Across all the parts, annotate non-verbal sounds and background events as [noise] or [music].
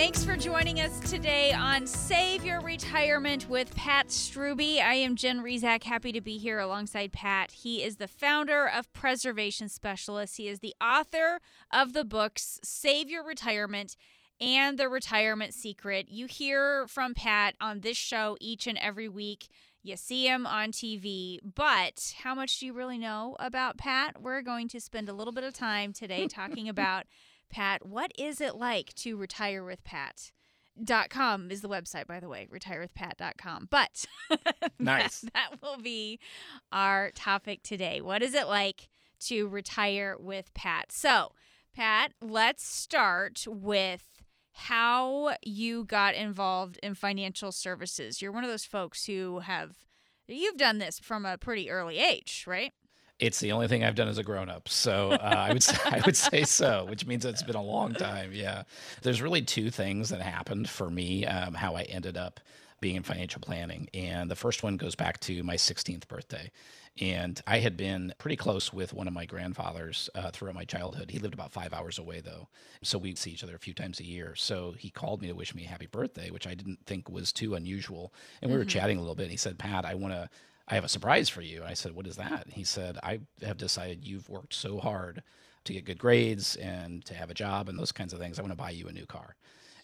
Thanks for joining us today on Save Your Retirement with Pat Strubbe. I am Jen Rizak, happy to be here alongside Pat. He is the founder of Preservation Specialists. He is the author of the books Save Your Retirement and The Retirement Secret. You hear from Pat on this show each and every week. You see him on TV, but how much do you really know about Pat? We're going to spend a little bit of time today talking [laughs] about Pat, what is it like to retire with Pat? Dot com is the website, by the way, retirewithpat.com. But [laughs] Nice. that, that will be our topic today. What is it like to retire with Pat? So, Pat, let's start with how you got involved in financial services. You're one of those folks who have, you've done this from a pretty early age, right? It's the only thing I've done as a grown up. So uh, I would say, I would say so, which means it's been a long time. Yeah. There's really two things that happened for me, um, how I ended up being in financial planning. And the first one goes back to my 16th birthday. And I had been pretty close with one of my grandfathers uh, throughout my childhood. He lived about five hours away, though. So we'd see each other a few times a year. So he called me to wish me a happy birthday, which I didn't think was too unusual. And we were chatting a little bit. And he said, Pat, I want to. I have a surprise for you. I said, What is that? He said, I have decided you've worked so hard to get good grades and to have a job and those kinds of things. I want to buy you a new car.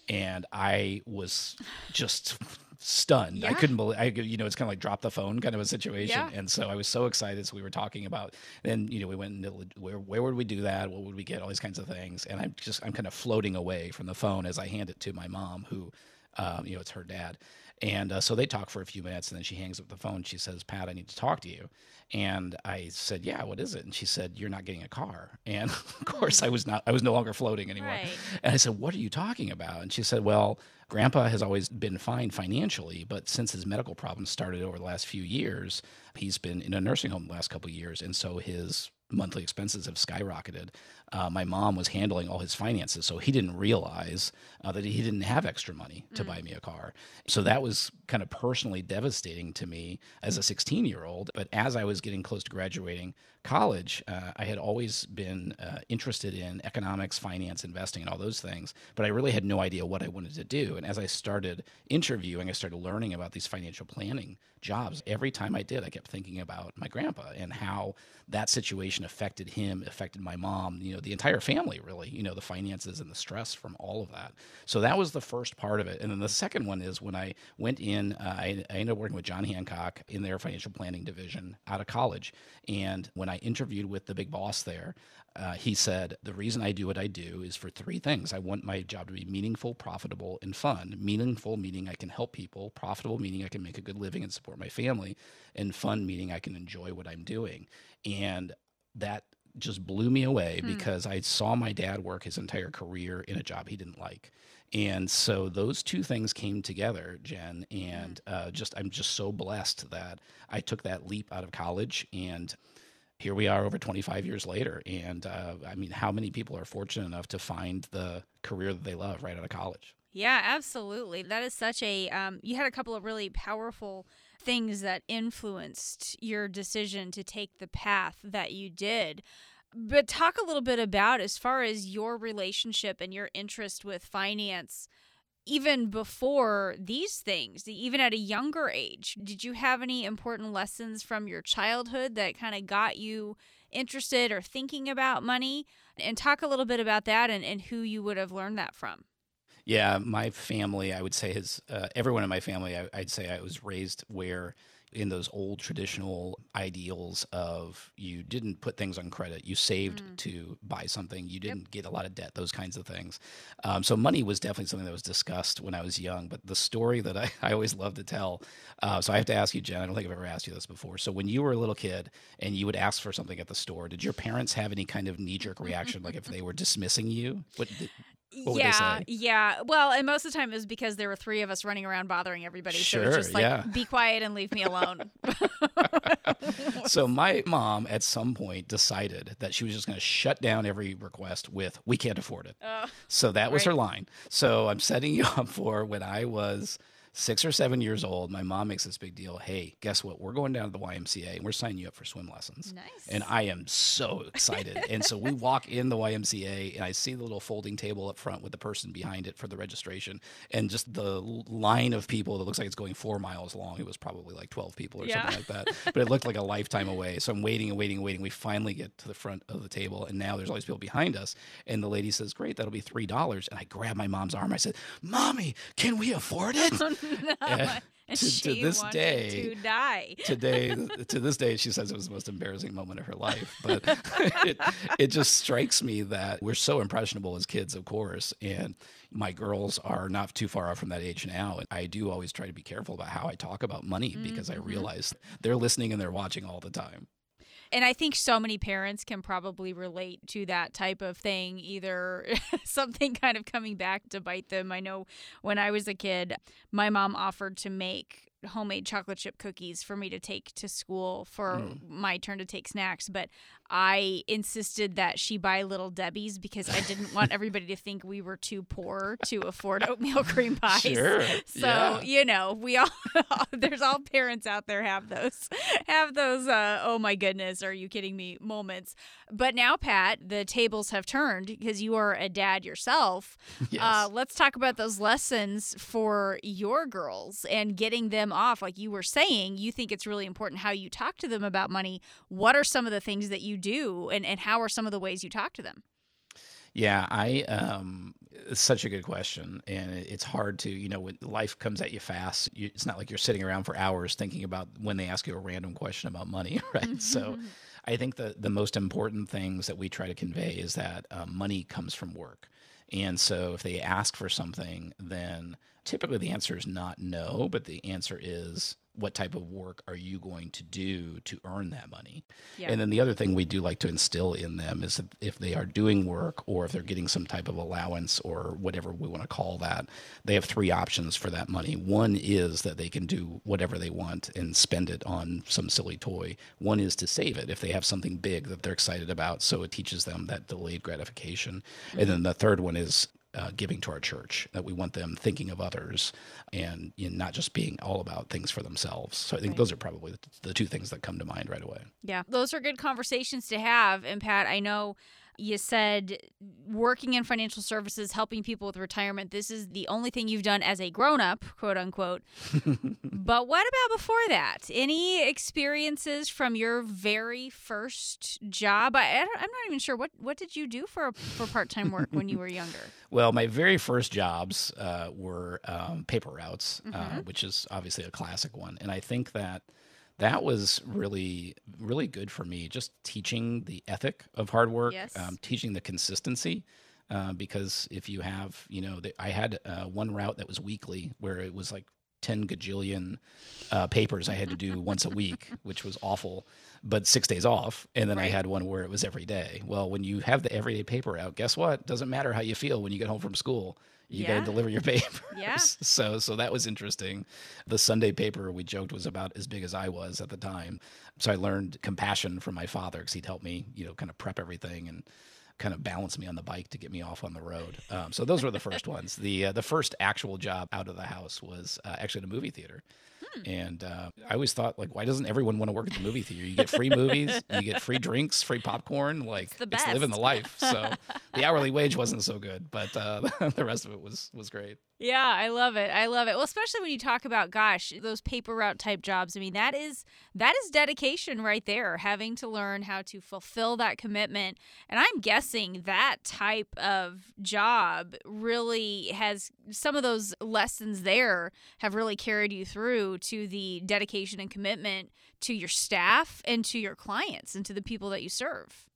And I was just stunned. I couldn't believe, I, you know, it's kind of like drop the phone kind of a situation. Yeah. And so I was so excited. So we were talking about, then, you know, we went into where, where would we do that? What would we get? All these kinds of things. And I'm just, I'm kind of floating away from the phone as I hand it to my mom, who, um, you know, it's her dad. And uh, so they talk for a few minutes, and then she hangs up the phone. She says, "Pat, I need to talk to you." And I said, "Yeah, what is it?" And she said, "You're not getting a car." And [laughs] of course, I was not. I was no longer floating anymore. Right. And I said, "What are you talking about?" And she said, "Well, Grandpa has always been fine financially, but since his medical problems started over the last few years, he's been in a nursing home the last couple of years, and so his monthly expenses have skyrocketed. Uh, my mom was handling all his finances, so he didn't realize uh, that he didn't have extra money to buy me a car. So that was kind of personally devastating to me as a 16 year old. But as I was getting close to graduating college, uh, I had always been uh, interested in economics, finance, investing, and all those things. But I really had no idea what I wanted to do. And as I started interviewing, I started learning about these financial planning jobs. Every time I did, I kept thinking about my grandpa and how that situation affected him, affected my mom, you know, the entire family, really, you know, the finances and the stress from all of that. So that was the first part of it. And then the second one is when I went in, uh, I, I ended up working with John Hancock in their financial planning division out of college. And when I interviewed with the big boss there, uh, he said, The reason I do what I do is for three things. I want my job to be meaningful, profitable, and fun. Meaningful, meaning I can help people. Profitable, meaning I can make a good living and support my family. And fun, meaning I can enjoy what I'm doing. And that just blew me away because I saw my dad work his entire career in a job he didn't like. And so those two things came together, Jen, and uh, just I'm just so blessed that I took that leap out of college and here we are over 25 years later. And uh, I mean, how many people are fortunate enough to find the career that they love right out of college? Yeah, absolutely. That is such a. Um, you had a couple of really powerful things that influenced your decision to take the path that you did. But talk a little bit about as far as your relationship and your interest with finance, even before these things, even at a younger age. Did you have any important lessons from your childhood that kind of got you interested or thinking about money? And talk a little bit about that and, and who you would have learned that from. Yeah, my family, I would say, has uh, everyone in my family, I, I'd say I was raised where in those old traditional ideals of you didn't put things on credit, you saved mm. to buy something, you didn't yep. get a lot of debt, those kinds of things. Um, so money was definitely something that was discussed when I was young. But the story that I, [laughs] I always love to tell, uh, so I have to ask you, Jen. I don't think I've ever asked you this before. So when you were a little kid and you would ask for something at the store, did your parents have any kind of knee jerk reaction, like if they were dismissing you? What, did, yeah, yeah. Well, and most of the time it was because there were three of us running around bothering everybody. Sure, so it's just like, yeah. be quiet and leave me alone. [laughs] [laughs] so my mom at some point decided that she was just going to shut down every request with, "We can't afford it." Uh, so that was right. her line. So I'm setting you up for when I was six or seven years old, my mom makes this big deal. Hey, guess what? We're going down to the YMCA and we're signing you up for swim lessons. Nice. And I am so excited. and so we walk in the YMCA and I see the little folding table up front with the person behind it for the registration and just the line of people that looks like it's going four miles long. It was probably like 12 people or yeah. something like that. But it looked like a lifetime away. So I'm waiting and waiting and waiting. We finally get to the front of the table and now there's all these people behind us. And the lady says, Great, that'll be $3. And I grab my mom's arm. I said, Mommy, can we afford it? Oh, [laughs] and [laughs] to, to, this day, to die. today, [laughs] to this day, she says it was the most embarrassing moment of her life. But it, it just strikes me that we're so impressionable as kids, of course, and my girls are not too far off from that age now. And I do always try to be careful about how I talk about money because mm-hmm. I realize they're listening and they're watching all the time. And I think so many parents can probably relate to that type of thing, either [laughs] something kind of coming back to bite them. I know when I was a kid, my mom offered to make homemade chocolate chip cookies for me to take to school for mm. my turn to take snacks. But I insisted that she buy little Debbie's because I didn't want everybody to think we were too poor to afford oatmeal cream [laughs] pies. Sure. So, yeah. you know, we all [laughs] there's all parents out there have those have those uh, oh my goodness, are you kidding me moments. But now Pat, the tables have turned because you are a dad yourself. [laughs] Yes. Uh, let's talk about those lessons for your girls and getting them off like you were saying, you think it's really important how you talk to them about money. What are some of the things that you do and, and how are some of the ways you talk to them? Yeah, I um it's such a good question and it's hard to, you know, when life comes at you fast, you, it's not like you're sitting around for hours thinking about when they ask you a random question about money, [laughs] right? so I think the the most important things that we try to convey is that um, money comes from work. And so if they ask for something, then typically the answer is not no, but the answer is what type of work are you going to do to earn that money? Yeah. And then the other thing we do like to instill in them is that if they are doing work or if they're getting some type of allowance or whatever we want to call that, they have three options for that money. One is that they can do whatever they want and spend it on some silly toy. One is to save it if they have something big that they're excited about. So it teaches them that delayed gratification. Mm-hmm. And then the third one is uh, giving to our church, that we want them thinking of others and you know, not just being all about things for themselves. So I think right. those are probably the, the two things that come to mind right away. Yeah, those are good conversations to have. And Pat, I know you said working in financial services, helping people with retirement, this is the only thing you've done as a grown up, quote unquote. [laughs] but what about before that? Any experiences from your very first job? I, am not even sure. What, what did you do for, for part time work when you were [laughs] younger? Well, my very first jobs uh, were um, paper routes, uh, mm-hmm. uh, which is obviously a classic one. And I think that that was really really good for me just teaching the ethic of hard work yes. um, teaching the consistency uh, because if you have you know the, i had uh, one route that was weekly where it was like 10 gajillion uh, papers i had to do [laughs] once a week which was awful but six days off and then right. i had one where it was every day well when you have the everyday paper out guess what doesn't matter how you feel when you get home from school you yeah. got to deliver your [laughs] papers. Yeah. So so that was interesting. The Sunday paper we joked was about as big as I was at the time. So I learned compassion from my father because he'd help me, you know, kind of prep everything and kind of balance me on the bike to get me off on the road. Um, so those were the first ones. The uh, the first actual job out of the house was uh, actually in a movie theater. Hmm. And uh, I always thought, like, why doesn't everyone want to work at the movie theater? You get free movies, you get free drinks, free popcorn. Like, it's, it's living the life. So the hourly wage wasn't so good, but uh, [laughs] the rest of it was was great. Yeah, I love it. I love it. Well, especially when you talk about gosh, those paper route type jobs. I mean, that is that is dedication right there, having to learn how to fulfill that commitment. And I'm guessing that type of job really has some of those lessons there have really carried you through to the dedication and commitment to your staff and to your clients and to the people that you serve.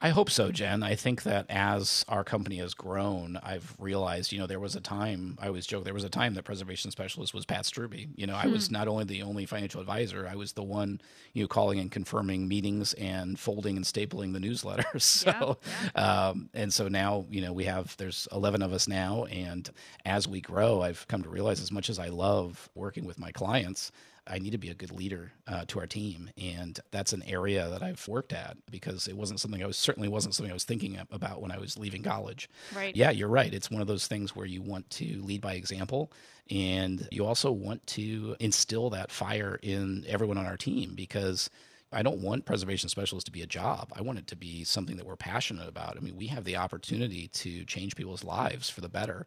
I hope so, Jen. I think that as our company has grown, I've realized, you know, there was a time, I always joke, there was a time that preservation specialist was Pat Strubbe. You know, I was hmm. not only the only financial advisor, I was the one, you know, calling and confirming meetings and folding and stapling the newsletters. [laughs] so, yeah, yeah. Um, and so now, you know, we have, there's 11 of us now. And as we grow, I've come to realize as much as I love working with my clients, I need to be a good leader uh, to our team, and that's an area that I've worked at because it wasn't something I was certainly wasn't something I was thinking about when I was leaving college. Right. Yeah, you're right. It's one of those things where you want to lead by example, and you also want to instill that fire in everyone on our team because. I don't want preservation specialists to be a job. I want it to be something that we're passionate about. I mean, we have the opportunity to change people's lives for the better.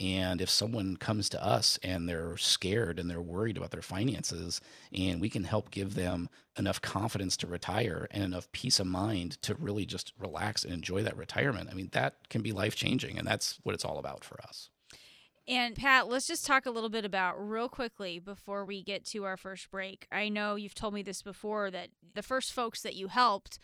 And if someone comes to us and they're scared and they're worried about their finances, and we can help give them enough confidence to retire and enough peace of mind to really just relax and enjoy that retirement, I mean, that can be life changing. And that's what it's all about for us. And Pat, let's just talk a little bit about real quickly before we get to our first break. I know you've told me this before that the first folks that you helped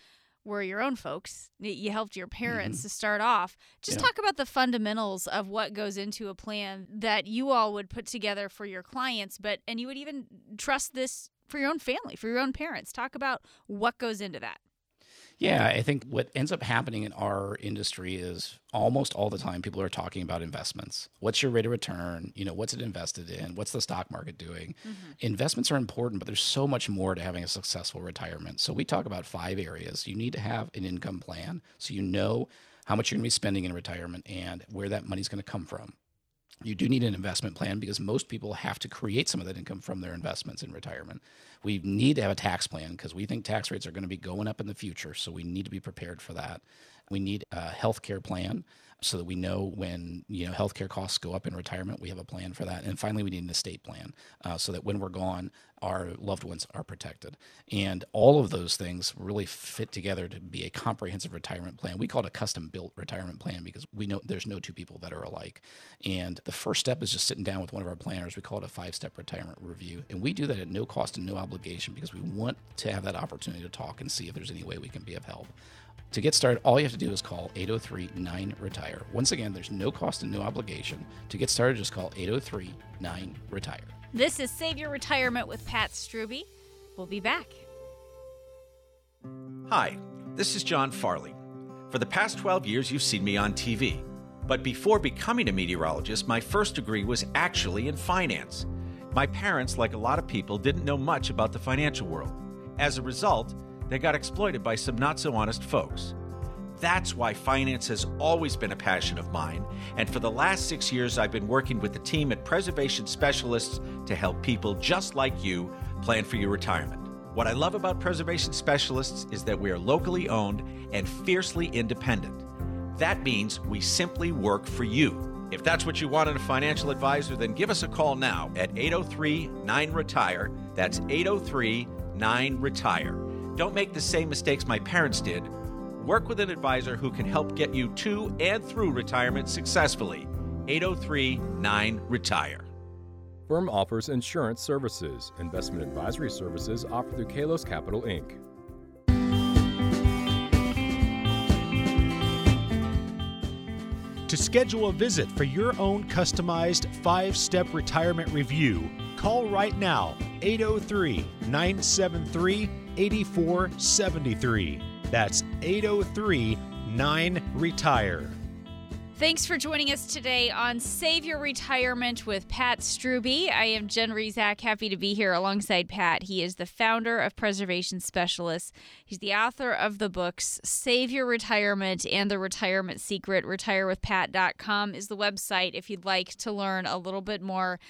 were your own folks. You helped your parents mm-hmm. to start off. Just yeah. talk about the fundamentals of what goes into a plan that you all would put together for your clients, but and you would even trust this for your own family, for your own parents. Talk about what goes into that. Yeah, I think what ends up happening in our industry is almost all the time people are talking about investments. What's your rate of return? You know, what's it invested in? What's the stock market doing? Mm-hmm. Investments are important, but there's so much more to having a successful retirement. So we talk about five areas. You need to have an income plan so you know how much you're going to be spending in retirement and where that money's going to come from you do need an investment plan because most people have to create some of that income from their investments in retirement. We need to have a tax plan because we think tax rates are going to be going up in the future. So we need to be prepared for that. We need a health care plan so that we know when you know healthcare costs go up in retirement, we have a plan for that. And finally, we need an estate plan uh, so that when we're gone, our loved ones are protected. And all of those things really fit together to be a comprehensive retirement plan. We call it a custom built retirement plan because we know there's no two people that are alike. And the first step is just sitting down with one of our planners. We call it a five step retirement review. And we do that at no cost and no obligation because we want to have that opportunity to talk and see if there's any way we can be of help. To get started, all you have to do is call 803 9 Retire. Once again, there's no cost and no obligation. To get started, just call 803 9 Retire. This is Save Your Retirement with Pat Strubbe. We'll be back. Hi, this is John Farley. For the past 12 years, you've seen me on TV. But before becoming a meteorologist, my first degree was actually in finance. My parents, like a lot of people, didn't know much about the financial world. As a result, they got exploited by some not so honest folks. That's why finance has always been a passion of mine, and for the last six years, I've been working with the team at Preservation Specialists to help people just like you plan for your retirement. What I love about Preservation Specialists is that we are locally owned and fiercely independent. That means we simply work for you. If that's what you want in a financial advisor, then give us a call now at 803 9 Retire. That's 803 9 Retire. Don't make the same mistakes my parents did. Work with an advisor who can help get you to and through retirement successfully. 803 9 Retire. Firm offers insurance services. Investment advisory services offered through Kalos Capital Inc. To schedule a visit for your own customized five step retirement review, call right now 803 973 8473. That's 803 9 Retire. Thanks for joining us today on Save Your Retirement with Pat Strubbe. I am Jen Rizak, happy to be here alongside Pat. He is the founder of Preservation Specialists. He's the author of the books Save Your Retirement and The Retirement Secret. RetireWithPat.com is the website if you'd like to learn a little bit more.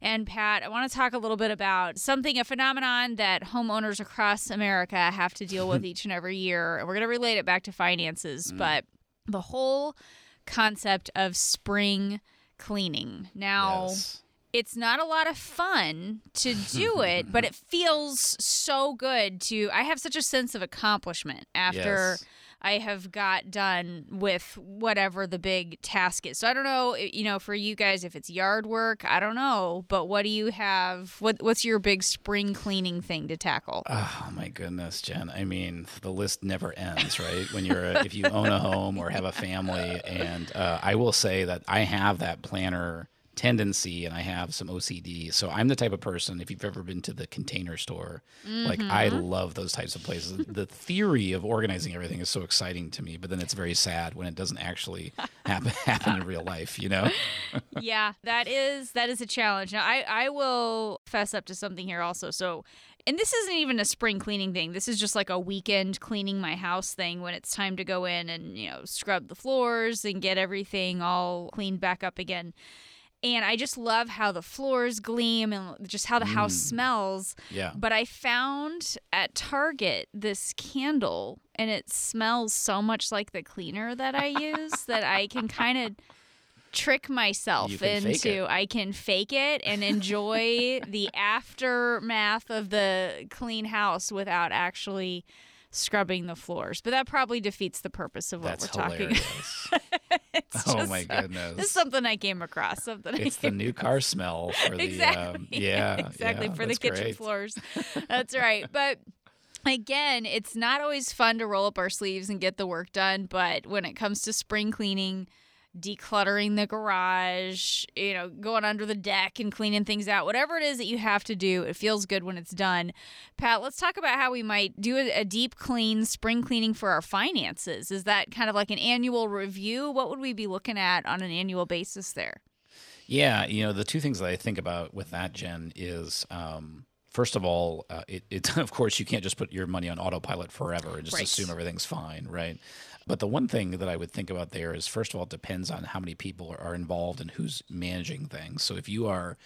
And Pat, I want to talk a little bit about something, a phenomenon that homeowners across America have to deal with [laughs] each and every year. And we're going to relate it back to finances, mm. but the whole concept of spring cleaning. Now, yes. it's not a lot of fun to do [laughs] it, but it feels so good to. I have such a sense of accomplishment after. Yes. I have got done with whatever the big task is. So I don't know, you know, for you guys if it's yard work, I don't know, but what do you have what what's your big spring cleaning thing to tackle? Oh my goodness, Jen. I mean, the list never ends, right? When you're a, if you own a home or have a family and uh, I will say that I have that planner tendency and I have some OCD. So I'm the type of person, if you've ever been to the container store, mm-hmm. like I mm-hmm. love those types of places. the theory of organizing everything is so exciting to me, but then it's very sad when it doesn't actually happen, [laughs] happen in real life, you know? [laughs] yeah, that is that is a challenge. Now I, I will fess up to something here also. So and this isn't even a spring cleaning thing. This is just like a weekend cleaning my house thing when it's time to go in and, you know, scrub the floors and get everything all cleaned back up again and I just love how the floors gleam and just how the mm. house smells. Yeah. But I found at Target this candle and it smells so much like the cleaner that I use that I can [laughs] kind of trick myself into I can fake it and enjoy the [laughs] aftermath of the clean house without actually scrubbing the floors. But that probably defeats the purpose of what That's we're hilarious. [laughs] talking. About. oh my goodness! This is something I came across. Something it's the new car smell [laughs] for the exactly. [laughs] Um, yeah exactly yeah, for the kitchen great. floors. That's right, but again, it's not always fun to roll up our sleeves and get the work done, but when it comes to spring cleaning, decluttering the garage, you know, going under the deck and cleaning things out, whatever it is that you have to do, it feels good when it's done. Pat, let's talk about how we might do a, a, deep clean, spring cleaning for our finances. Is that kind of like an annual review? What would we be looking at on an annual basis there? Yeah, you know, the two things that I think about with that, Jen, is um, first of all, uh, it, it, [laughs] of course you can't just put your money on autopilot forever and just right. assume everything's fine, right? But the one thing that I would think about there is, first of all, it depends on how many people are involved and who's managing things. So if you are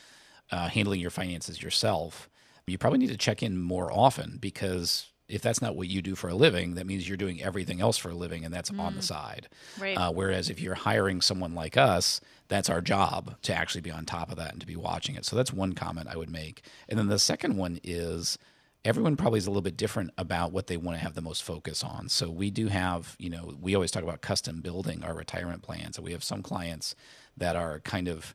uh, handling your finances yourself, you probably need to check in more often because if that's not what you do for a living, that means you're doing everything else for a living, and that's mm. on the mm. side. Right. Uh, whereas if you're hiring someone like us, that's our job to actually be on top of that and to be watching it. So that's one comment I would make. And then the second one is everyone probably is a little bit different about what they want to have the most focus on. So we do have, you know, we always talk about custom building our retirement plans. And we have some clients that are kind of,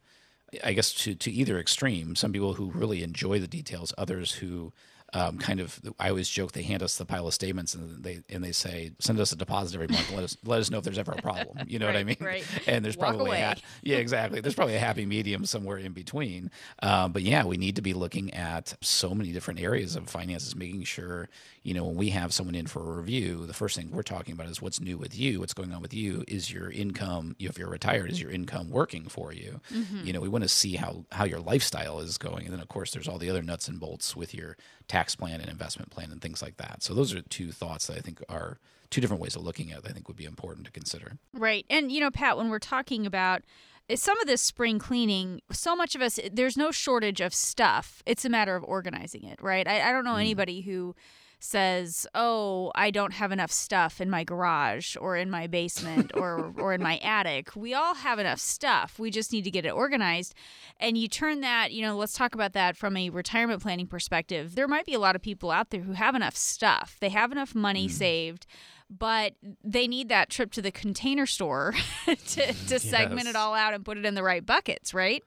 I guess, to, to either extreme. Some people who really enjoy the details, others who um, kind of I always joke they hand us the pile of statements and they and they say send us a deposit every month. Let us let us know if there's ever a problem. [laughs] You know right, what I mean? right. [laughs] and there's Walk probably a, yeah exactly. There's probably a happy medium somewhere in between. Um, but yeah we need to be looking at so many different areas of finances making sure you know when we have someone in for a review the first thing we're talking about is what's new with you what's going on with you is your income if you're retired is your income working for you? Mm-hmm. you know we want to see how how your lifestyle is going. And then of course there's all the other nuts and bolts with your tax plan and investment plan and things like that. So those are two thoughts that I think are two different ways of looking at it, I think would be important to consider. Right. And you know, Pat, when we're talking about eh, some of this spring cleaning, so much of us, there's no shortage of stuff. It's a matter of organizing it, right? I, I don't know mm. anybody who says, "Oh, I don't have enough stuff in my garage or in my basement or or in my attic." We all have enough stuff. We just need to get it organized. And you turn that, you know, let's talk about that from a retirement planning perspective. There might be a lot of people out there who have enough stuff. They have enough money mm. saved but they need that trip to the container store [laughs] to, to segment yes. it all out and put it in the right buckets, right?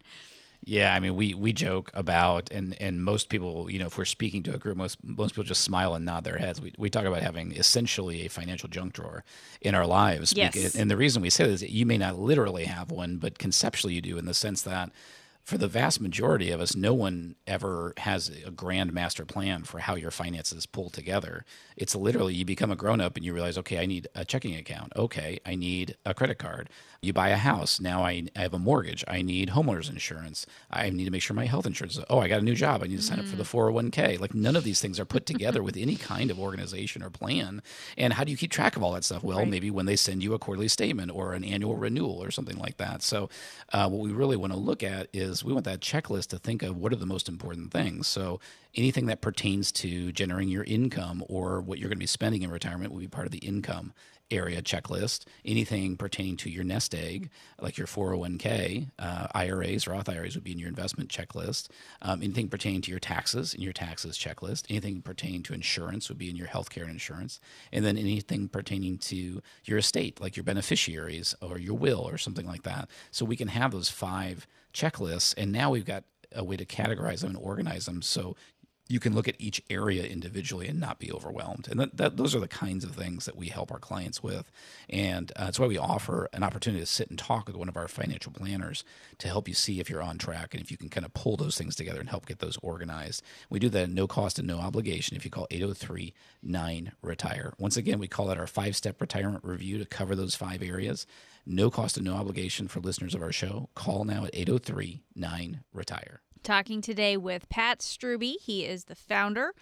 Yeah, I mean, we we joke about, and and most people, you know, if we're speaking to a group, most most people just smile and nod their heads. We we talk about having essentially a financial junk drawer in our lives. Yes. Because, and the reason we say this is you may not literally have one, but conceptually you do, in the sense that for the vast majority of us, no one ever has a grand master plan for how your finances pull together. It's literally you become a grown up and you realize, okay, I need a checking account. Okay, I need a credit card. You buy a house. Now I, I have a mortgage. I need homeowners insurance. I need to make sure my health insurance. Is, oh, I got a new job. I need to sign mm. up for the 401k. Mm. Like none of these things are put [laughs] together with any kind of organization or plan. And how do you keep track of all that stuff? Well, right. maybe when they send you a quarterly statement or an annual renewal or something like that. So, uh, what we really want to look at is we want that checklist to think of what are the most important things. So, anything that pertains to generating your income or what you're going to be spending in retirement will be part of the income area checklist, anything pertaining to your nest egg, like your 401k, uh, IRAs, Roth IRAs would be in your investment checklist. Um, anything pertaining to your taxes in your taxes checklist. Anything pertaining to insurance would be in your healthcare and insurance. And then anything pertaining to your estate, like your beneficiaries or your will or something like that. So we can have those five checklists. And now we've got a way to categorize them and organize them so you can look at each area individually and not be overwhelmed. And that, that, those are the kinds of things that we help our clients with. And uh, that's why we offer an opportunity to sit and talk with one of our financial planners to help you see if you're on track and if you can kind of pull those things together and help get those organized. We do that at no cost and no obligation if you call 803 9 Retire. Once again, we call that our five step retirement review to cover those five areas. No cost and no obligation for listeners of our show. Call now at 803 9 Retire. Talking today with Pat Strubbe. He is the founder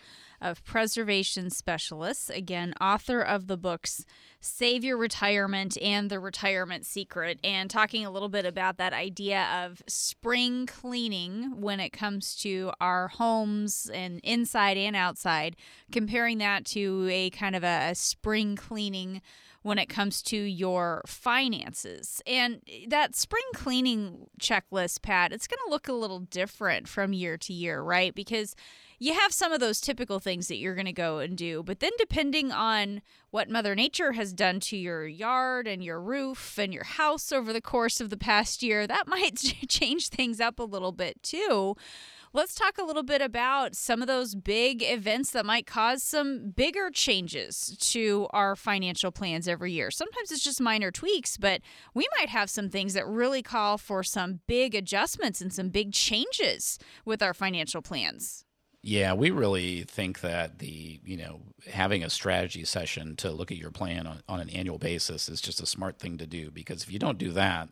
of Preservation Specialists, again, author of the books Save Your Retirement and The Retirement Secret, and talking a little bit about that idea of spring cleaning when it comes to our homes and inside and outside, comparing that to a kind of a spring cleaning when it comes to your finances. And that spring cleaning checklist, Pat, it's going to look a little different from year to year, right? Because you have some of those typical things that you're going to go and do, but then depending on what Mother Nature has done to your yard and your roof and your house over the course of the past year, that might [laughs] change things up a little bit too. Let's talk a little bit about some of those big events that might cause some bigger changes to our financial plans every year. Sometimes it's just minor tweaks, but we might have some things that really call for some big adjustments and some big changes with our financial plans. Yeah, we really think that the, you know, having a strategy session to look at your plan on, on an annual basis is just a smart thing to do because if you don't do that,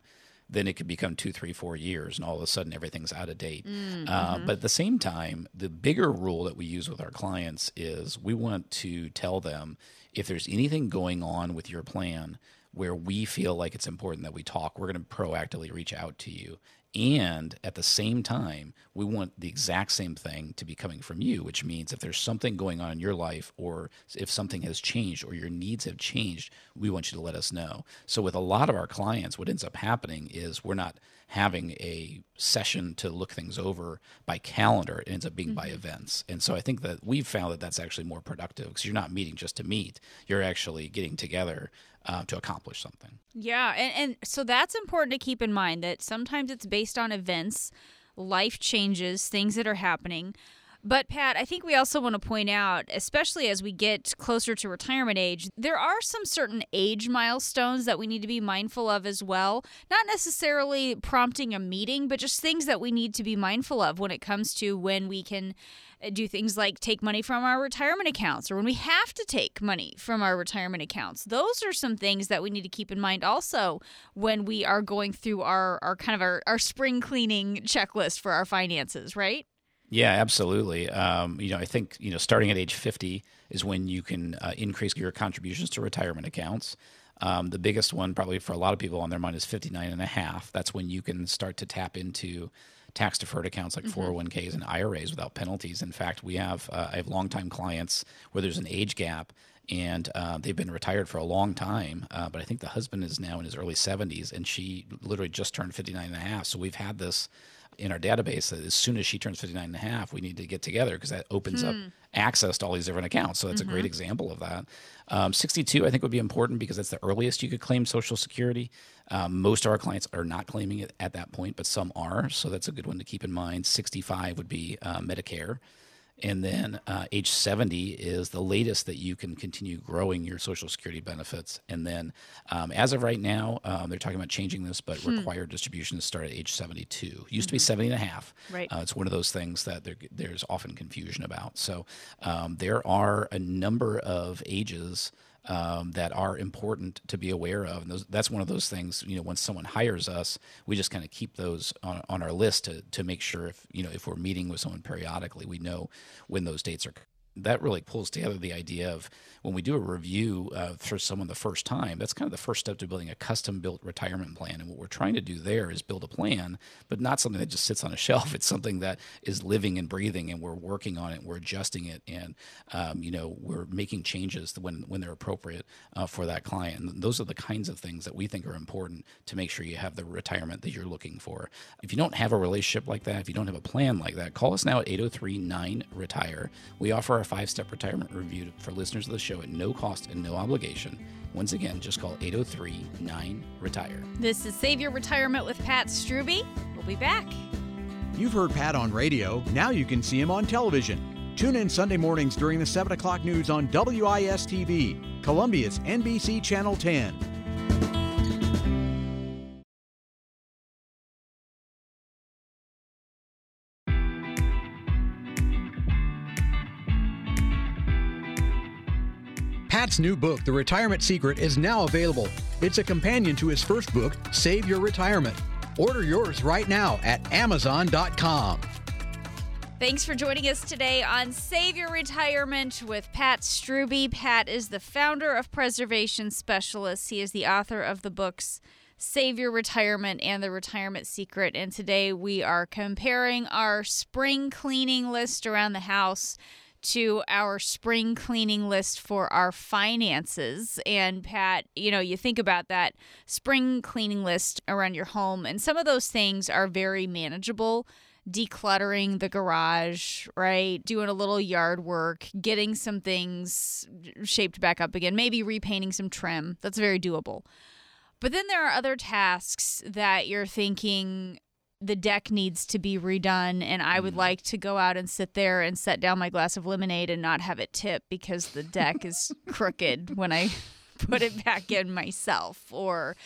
then it could become two, three, four years, and all of a sudden everything's out of date. Mm, uh, mm-hmm. but at the same time, the bigger rule that we use with our clients is we want to tell them if there's anything going on with your plan where we feel like it's important that we talk, we're going to proactively reach out to you. And at the same time, we want the exact same thing to be coming from you, which means if there's something going on in your life or if something has changed or your needs have changed, we want you to let us know. So, with a lot of our clients, what ends up happening is we're not having a session to look things over by calendar. It ends up being mm-hmm. by events. And so I think that we've found that that's actually more productive because you're not meeting just to meet, you're actually getting together uh, to accomplish something. Yeah. And, and so that's important to keep in mind that sometimes it's based on events, life changes, things that are happening. But, Pat, I think we also want to point out, especially as we get closer to retirement age, there are some certain age milestones that we need to be mindful of as well. Not necessarily prompting a meeting, but just things that we need to be mindful of when it comes to when we can uh, do things like take money from our retirement accounts or when we have to take money from our retirement accounts. Those are some things that we need to keep in mind also when we are going through our, our kind of our, our spring cleaning checklist for our finances, right? Yeah, absolutely. Um, you know, I think you know starting at age 50 is when you can uh, increase your contributions to retirement accounts. Um, the biggest one, probably for a lot of people on their mind, is 59 and a half. That's when you can start to tap into tax deferred accounts like mm-hmm. 401ks and IRAs without penalties. In fact, we have uh, I have longtime clients where there's an age gap and uh, they've been retired for a long time. Uh, but I think the husband is now in his early 70s, and she literally just turned 59 and a half. So we've had this in our database that as soon as she turns 59 and a half, we need to get together because that opens hmm. up access to all these different accounts. So that's mm-hmm. a great mm-hmm. example of that. Um, 62, I think, would be important because that's the earliest you could claim Social Security. Um, most of our clients are not claiming it at that point, but some are. So that's a good one to keep in mind. 65 would be uh, Medicare. And then uh, age 70 is the latest that you can continue growing your Social Security benefits. And then, um, as of right now, um, they're talking about changing this, but hmm. required distributions start at age 72. Used mm-hmm. to be mm-hmm. 70 and a half. Right. Uh, it's one of those things that there, there's often confusion about. So um, there are a number of ages um, that are important to be aware of. And those, that's one of those things, you know, when someone hires us, we just kind of keep those on, on our list to, to make sure if, you know, if we're meeting with someone periodically, we know when those dates are that really pulls together the idea of when we do a review uh, for someone the first time, that's kind of the first step to building a custom built retirement plan. And what we're trying to do there is build a plan, but not something that just sits on a [laughs] shelf. It's something that is living and breathing, and we're working on it, we're adjusting it, and um, you know we're making changes when when they're appropriate uh, for that client. And those are the kinds of things that we think are important to make sure you have the retirement that you're looking for. If you don't have a relationship like that, if you don't have a plan like that, call us now at 803 9 Retire. We offer our five step retirement review for listeners of the show at no cost and no obligation. Once again, just call 803 9 Retire. This is Save Your Retirement with Pat Strubbe. We'll be back. You've heard Pat on radio. Now you can see him on television. Tune in Sunday mornings during the 7 o'clock news on WIS TV, Columbia's NBC Channel 10. Pat's new book, The Retirement Secret, is now available. It's a companion to his first book, Save Your Retirement. Order yours right now at Amazon.com. Thanks for joining us today on Save Your Retirement with Pat Strubbe. Pat is the founder of Preservation Specialists. He is the author of the books Save Your Retirement and The Retirement Secret. And today we are comparing our spring cleaning list around the house to our spring cleaning list for our finances. And Pat, you know, you think about that spring cleaning list around your home, and some of those things are very manageable. Decluttering the garage, right? Doing a little yard work, getting some things shaped back up again, maybe repainting some trim. That's very doable. But then there are other tasks that you're thinking, the deck needs to be redone and I would mm. like to go out and sit there and set down my glass of lemonade and not have it tip because the deck is [laughs] crooked when I put it back in myself or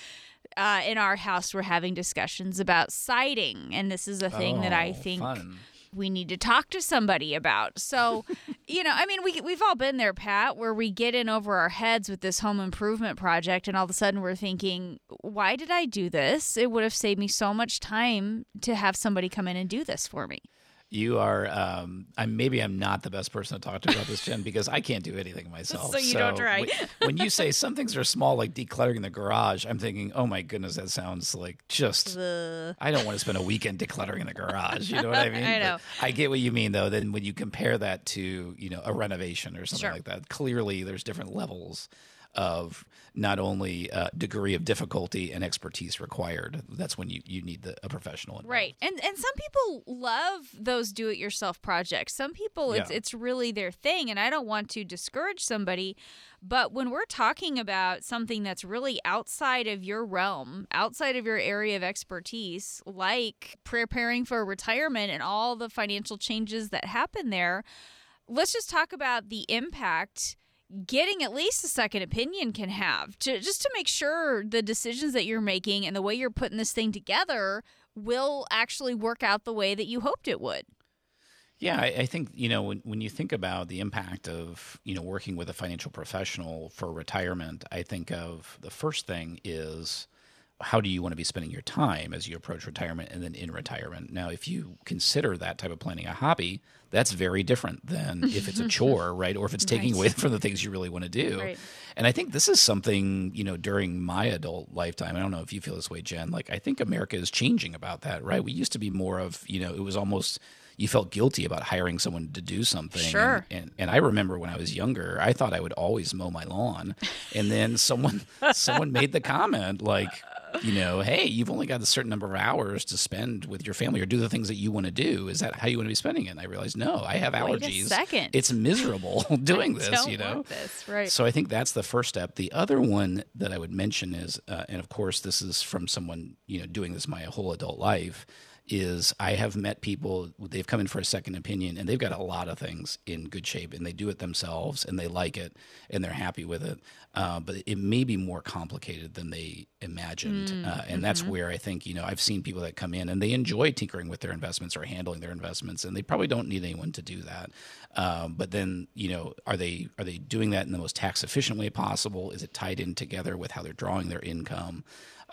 uh, in our house we're having discussions about siding and this is a thing oh, that I oh, think fun we need to talk to somebody about. So, [laughs] you know, I mean, we we've all been there, Pat, where we get in over our heads with this home improvement project, and all of a sudden we're thinking, why did I do this? It would have saved me so much time to have somebody come in and do this for me you are um I'm maybe I'm not the best person to talk to about this, Jen, because I can't do anything [laughs] myself. so you so don't try. when, [laughs] when you say some things are small, like decluttering the garage, I'm thinking, oh my goodness, that sounds like just uh. I don't want to spend a weekend decluttering the garage. You know what I [laughs] mean? I know. But I get what you mean though. Then when you compare that to, you know, a renovation or something sure. like that, clearly there's different levels of not only uh, degree of difficulty and expertise required. That's when you, you need the, a professional. Involved. Right, and and some people love those do-it-yourself projects. Some people, it's yeah. it's really their thing, and I don't want to discourage somebody. But when we're talking about something that's really outside of your realm, outside of your area of expertise, like preparing for retirement and all the financial changes that happen there, let's just talk about the impact getting at least a second opinion can have to just to make sure the decisions that you're making and the way you're putting this thing together will actually work out the way that you hoped it would. Yeah, I, I, think you know when when you think about the impact of you know working with a financial professional for retirement, I think of the first thing is how do you want to be spending your time as you approach retirement and then in retirement? Now, if you consider that type of planning a hobby, that's very different than if it's a [laughs] chore, right? Or if it's taking right. away from the things you really want to do. Right. And I think this is something, you know, during my adult lifetime, I don't know if you feel this way, Jen, like I think America is changing about that, right? We used to be more of, you know, it was almost you felt guilty about hiring someone to do something. Sure. And, and, and I remember when I was younger, I thought I would always mow my lawn. And then someone [laughs] someone made the comment like, you know, hey, you've only got a certain number of hours to spend with your family or do the things that you want to do. Is that how you want to be spending it? And I realized, no, I have allergies. Wait a second. It's miserable [laughs] doing this, you know? this, right. So I think that's the first step. The other one that I would mention is, uh, and of course, this is from someone, you know, doing this my whole adult life, is I have met people, they've come in for a second opinion and they've got a lot of things in good shape and they do it themselves and they like it and they're happy with it. Uh, but it may be more complicated than they imagined. Mm, uh, and mm-hmm. that's where I think, you know, I've seen people that come in and they enjoy tinkering with their investments or handling their investments and they probably don't need anyone to do that. Um, but then, you know, are they are they doing that in the most tax efficient way possible? Is it tied in together with how they're drawing their income?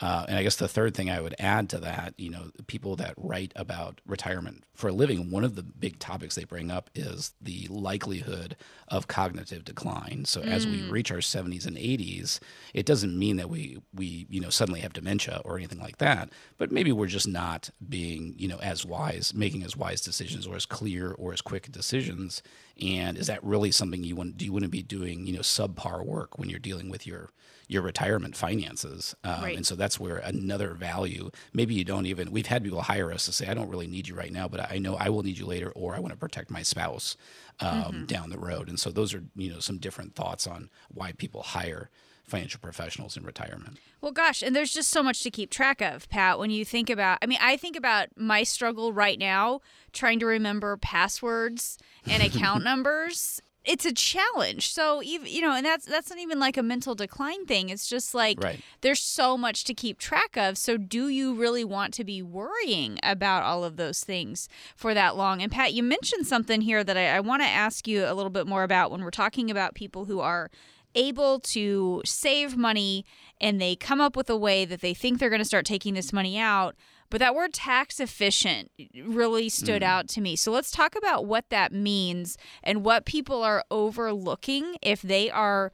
Uh, and I guess the third thing I would add to that, you know, people that write about retirement for a living, one of the big topics they bring up is the likelihood of cognitive decline. So mm. as we mm. reach our 70s and 80s, it doesn't mean that we we you know suddenly have dementia or anything like that, but maybe we're just not being you know as wise, making as wise decisions or as clear or as quick decisions. And is that really something you want? Do you want to be doing you know subpar work when you're dealing with your your retirement finances. Um, right. And so that's where another value, maybe you don't even, we've had people hire us to say, I don't really need you right now, but I know I will need you later, or I want to protect my spouse um, mm-hmm. down the road. And so those are, you know, some different thoughts on why people hire financial professionals in retirement. Well, gosh, and there's just so much to keep track of, Pat. When you think about, I mean, I think about my struggle right now trying to remember passwords and account [laughs] numbers it's a challenge. So even you know, and that's that's not even like a mental decline thing. It's just like right. there's so much to keep track of. So do you really want to be worrying about all of those things for that long? And Pat, you mentioned something here that I, I want to ask you a little bit more about when we're talking about people who are able to save money and they come up with a way that they think they're going to start taking this money out but that word tax efficient really stood mm. out to me. So let's talk about what that means and what people are overlooking if they are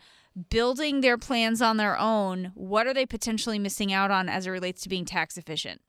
building their plans on their own. What are they potentially missing out on as it relates to being tax efficient?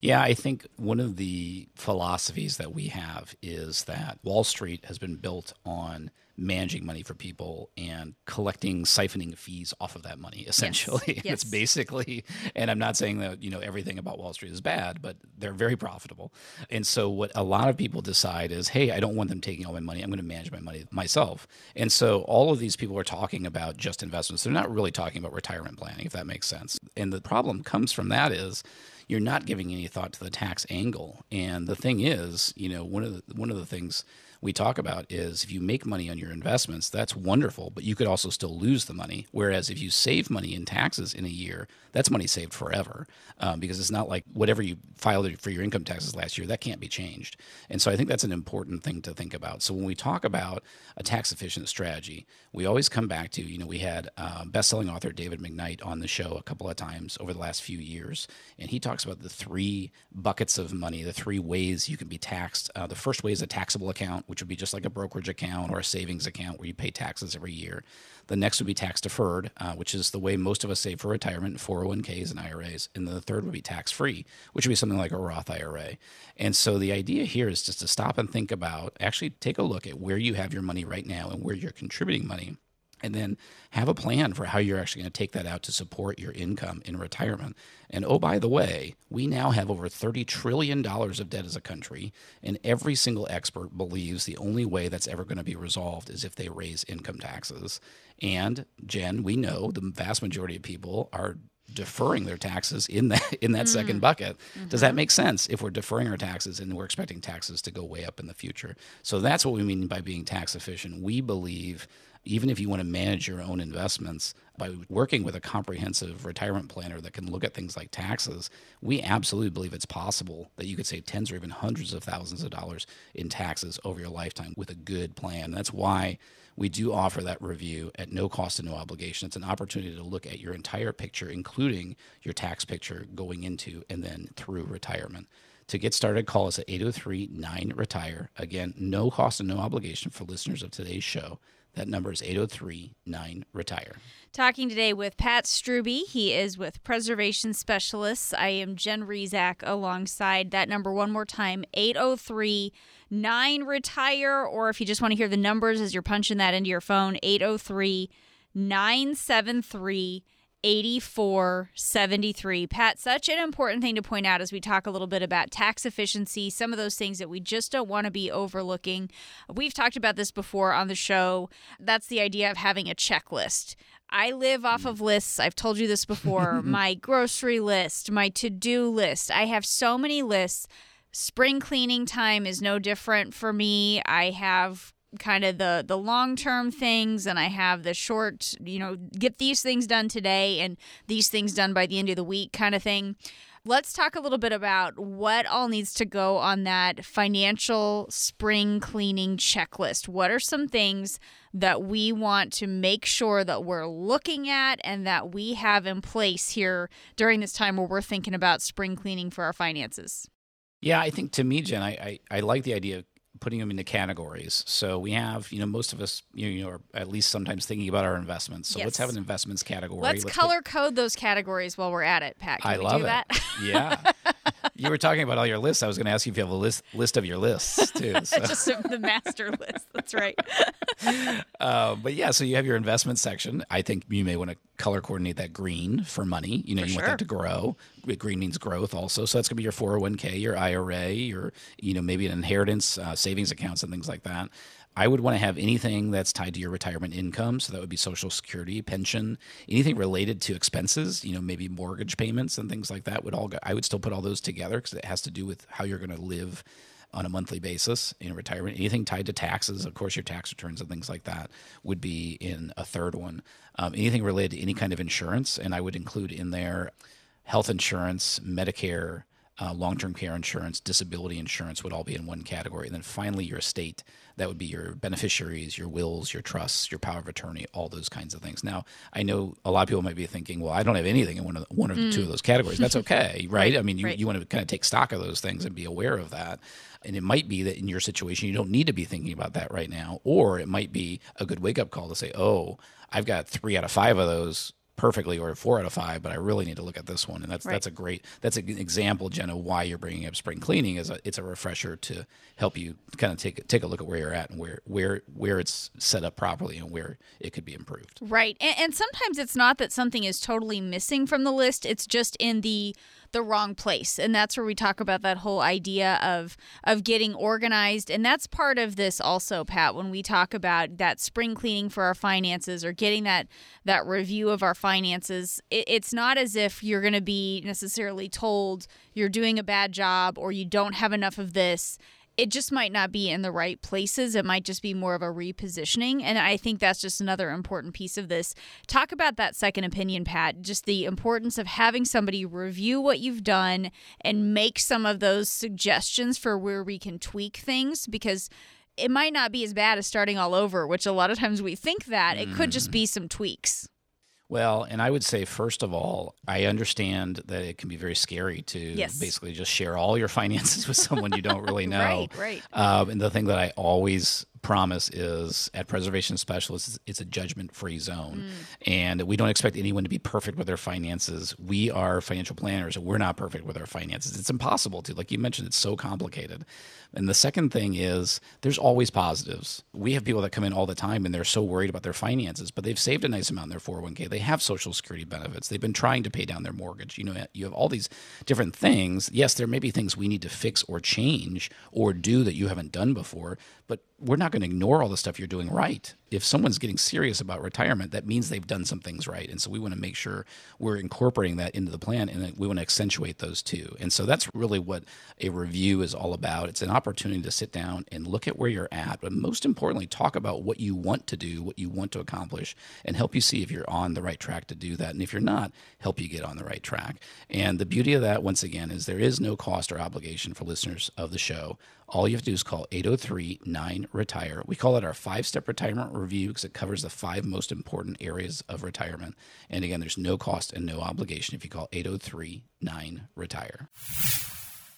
Yeah, I think one of the philosophies that we have is that Wall Street has been built on managing money for people and collecting siphoning fees off of that money essentially. [laughs] Yes. yes. it's basically and i'm not saying that you know everything about wall street is bad but they're very profitable. And so what a lot of people decide is hey i don't want them taking all my money. I'm going to manage my money myself. And so all of these people are talking about just investments. They're not really talking about retirement planning if that makes sense. And the problem comes from that is you're not giving any thought to the tax angle. And the thing is you know one of the one of the things we talk about is if you make money on your investments, that's wonderful, but you could also still lose the money. Whereas if you save money in taxes in a year, that's money saved forever um, because it's not like whatever you filed for your income taxes last year, that can't be changed. And so I think that's an important thing to think about. So when we talk about a tax efficient strategy, we always come back to, you know, we had uh, best-selling author David McKnight on the show a couple of times over the last few years, and he talks about the three buckets of money, the three ways you can be taxed. Uh, the first way is a taxable account, which would be just like a brokerage account or a savings account where you pay taxes every year. The next would be tax deferred, uh, which is the way most of us save for retirement, 401ks and IRAs. And the third would be tax free, which would be something like a Roth IRA. And so the idea here is just to stop and think about actually take a look at where you have your money right now and where you're contributing money and then have a plan for how you're actually going to take that out to support your income in retirement. And oh, by the way, we now have over $30 trillion of debt as a country, and every single expert believes the only way that's ever going to be resolved is if they raise income taxes. And Jen, we know the vast majority of people are deferring their taxes in that in that mm. second bucket. Mm-hmm. Does that mm-hmm. make sense if we're deferring our taxes and we're expecting taxes to go way up in the future? So that's what we mean by being tax efficient. We believe even if you want to manage your own investments by working with a comprehensive retirement planner that can look at things like taxes, we absolutely believe it's possible that you could save tens or even hundreds of thousands of dollars in taxes over your lifetime with a good plan. That's why we do offer that review at no cost and no obligation. It's an opportunity to look at your entire picture, including your tax picture going into and then through retirement. To get started, call us at 803 9 Retire. Again, no cost and no obligation for listeners of today's show. That number is 803 9 Retire. Talking today with Pat Strubbe. He is with Preservation Specialists. I am Jen Rizak alongside that number one more time 803 9 Retire. Or if you just want to hear the numbers as you're punching that into your phone, 803 973 8473. Pat, such an important thing to point out as we talk a little bit about tax efficiency, some of those things that we just don't want to be overlooking. We've talked about this before on the show. That's the idea of having a checklist. I live off of lists. I've told you this before. [laughs] my grocery list, my to do list. I have so many lists. Spring cleaning time is no different for me. I have kind of the the long-term things and I have the short, you know, get these things done today and these things done by the end of the week kind of thing. Let's talk a little bit about what all needs to go on that financial spring cleaning checklist. What are some things that we want to make sure that we're looking at and that we have in place here during this time where we're thinking about spring cleaning for our finances? Yeah, I think to me, Jen, I, I, I like the idea of putting them into categories. So we have, you know, most of us, you know, are at least sometimes thinking about our investments. So Yes. let's have an investments category. Let's, put- color code those categories while we're at it, Pat. Can I we love do it. that? Yeah. [laughs] you were talking about all your lists. I was going to ask you if you have a list list of your lists too. [laughs] So. Just the master list. That's right. [laughs] Uh, but yeah, so you have your investment section. I think you may want to color coordinate that green for money. You know, For you want that to grow. Green means growth also. So that's going to be your 401k, your IRA, your, you know, maybe an inheritance, uh, savings accounts, and things like that. I would want to have anything that's tied to your retirement income. So that would be Social Security, pension, anything related to expenses, you know, maybe mortgage payments and things like that would all go. I would still put all those together because it has to do with how you're going to live on a monthly basis in retirement. Anything tied to taxes, of course, your tax returns and things like that would be in a third one. Um, anything related to any kind of insurance, and I would include in there health insurance, Medicare, uh, long term care insurance, disability insurance would all be in one category. And then finally, your estate. That would be your beneficiaries, your wills, your trusts, your power of attorney, all those kinds of things. Now, I know a lot of people might be thinking, well, I don't have anything in one, of, one or two of those categories. That's [laughs] okay, right? I mean, you, right. you want to kind of take stock of those things and be aware of that. And it might be that in your situation, you don't need to be thinking about that right now. Or it might be a good wake up call to say, oh, I've got three out of five of those perfectly or four out of five, but I really need to look at this one. And that's Right. that's a great that's an example, Jenna, why you're bringing up spring cleaning is a, it's a refresher to help you kind of take take a look at where you're at and where where where it's set up properly and where it could be improved. Right. And, and sometimes it's not that something is totally missing from the list, it's just in the the wrong place. And that's where we talk about that whole idea of of getting organized. And that's part of this also, Pat, when we talk about that spring cleaning for our finances or getting that that review of our finances. It, it's not as if you're going to be necessarily told you're doing a bad job or you don't have enough of this it just might not be in the right places. It might just be more of a repositioning. And I think that's just another important piece of this. Talk about that second opinion, Pat, just the importance of having somebody review what you've done and make some of those suggestions for where we can tweak things because it might not be as bad as starting all over, which a lot of times we think that. It could just mm. be some tweaks. Well, and I would say, first of all, I understand that it can be very scary to Yes. basically just share all your [laughs] finances with someone you don't really [laughs] know. Right, right. Um, and the thing that I always promise is at Preservation Specialists, it's a judgment free zone. Mm. And we don't expect anyone to be perfect with their finances. We are financial planners and we're not perfect with our finances. It's impossible to. Like you mentioned, it's so complicated. And the second thing is there's always positives. We have people that come in all the time and they're so worried about their finances, but they've saved a nice amount in their 401k. They have social security benefits. They've been trying to pay down their mortgage. You know, you have all these different things. Yes, there may be things we need to fix or change or do that you haven't done before, but we're not going to ignore all the stuff you're doing right. If someone's getting serious about retirement, that means they've done some things right. And so we want to make sure we're incorporating that into the plan and we want to accentuate those too. And so that's really what a review is all about. It's an opportunity to sit down and look at where you're at, but most importantly, talk about what you want to do, what you want to accomplish, and help you see if you're on the right track to do that. And if you're not, help you get on the right track. And the beauty of that, once again, is there is no cost or obligation for listeners of the show. All you have to do is call 803 9 Retire. We call it our five step retirement review because it covers the five most important areas of retirement. And again, there's no cost and no obligation if you call 803 9 Retire.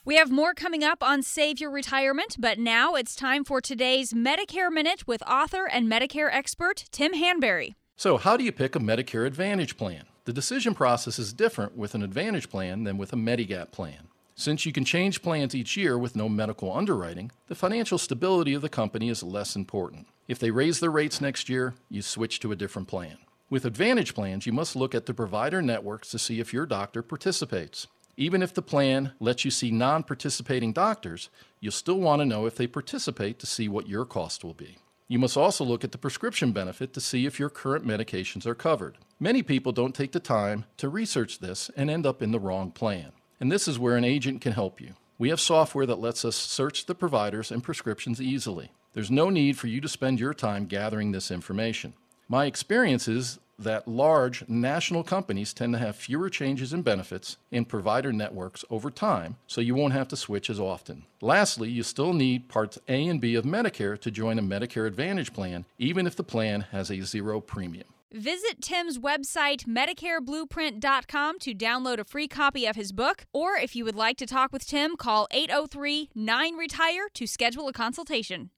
We have more coming up on Save Your Retirement, but now it's time for today's Medicare Minute with author and Medicare expert Tim Hanberry. So, how do you pick a Medicare Advantage plan? The decision process is different with an Advantage plan than with a Medigap plan. Since you can change plans each year with no medical underwriting, the financial stability of the company is less important. If they raise their rates next year, you switch to a different plan. With Advantage plans, you must look at the provider networks to see if your doctor participates. Even if the plan lets you see non participating doctors, you'll still want to know if they participate to see what your cost will be. You must also look at the prescription benefit to see if your current medications are covered. Many people don't take the time to research this and end up in the wrong plan. And this is where an agent can help you. We have software that lets us search the providers and prescriptions easily. There's no need for you to spend your time gathering this information. My experience is that large national companies tend to have fewer changes in benefits in provider networks over time, so you won't have to switch as often. Lastly, you still need Parts A and B of Medicare to join a Medicare Advantage plan, even if the plan has a zero premium. Visit Tim's website, MedicareBlueprint.com, to download a free copy of his book. Or if you would like to talk with Tim, call 803 9 Retire to schedule a consultation.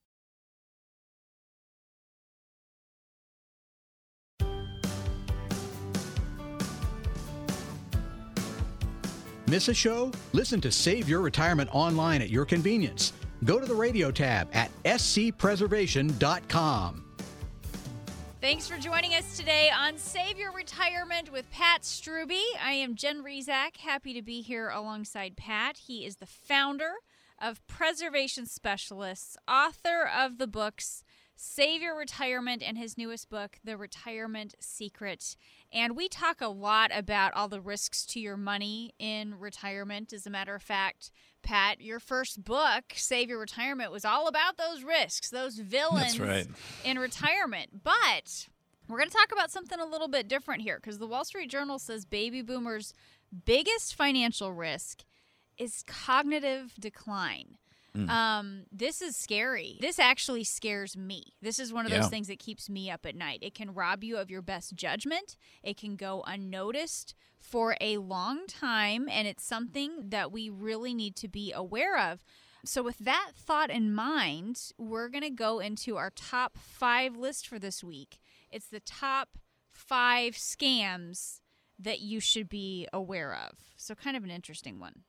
Miss a show? Listen to Save Your Retirement online at your convenience. Go to the radio tab at scpreservation.com. Thanks for joining us today on Save Your Retirement with Pat Strubbe. I am Jen Rizak, happy to be here alongside Pat. He is the founder of Preservation Specialists, author of the books Save Your Retirement and his newest book, The Retirement Secret. And we talk a lot about all the risks to your money in retirement. As a matter of fact, Pat, your first book, Save Your Retirement, was all about those risks, those villains right. in retirement. But we're going to talk about something a little bit different here because the Wall Street Journal says baby boomers' biggest financial risk is cognitive decline. Mm. Um, this is scary. This actually scares me. This is one of Yeah. those things that keeps me up at night. It can rob you of your best judgment. It can go unnoticed for a long time, and it's something that we really need to be aware of. So, with that thought in mind, we're going to go into our top five list for this week. It's the top five scams that you should be aware of. So, kind of an interesting one.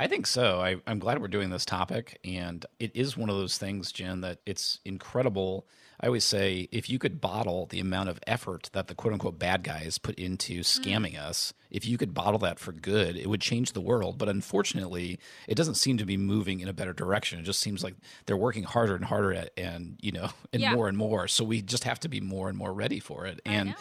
I think so. I, I'm glad we're doing this topic. And it is one of those things, Jen, that it's incredible. I always say if you could bottle the amount of effort that the quote unquote bad guys put into mm. scamming us, if you could bottle that for good, it would change the world. But unfortunately, it doesn't seem to be moving in a better direction. It just seems like they're working harder and harder at, and, you know, [laughs] and Yeah. more and more. So we just have to be more and more ready for it. I And know.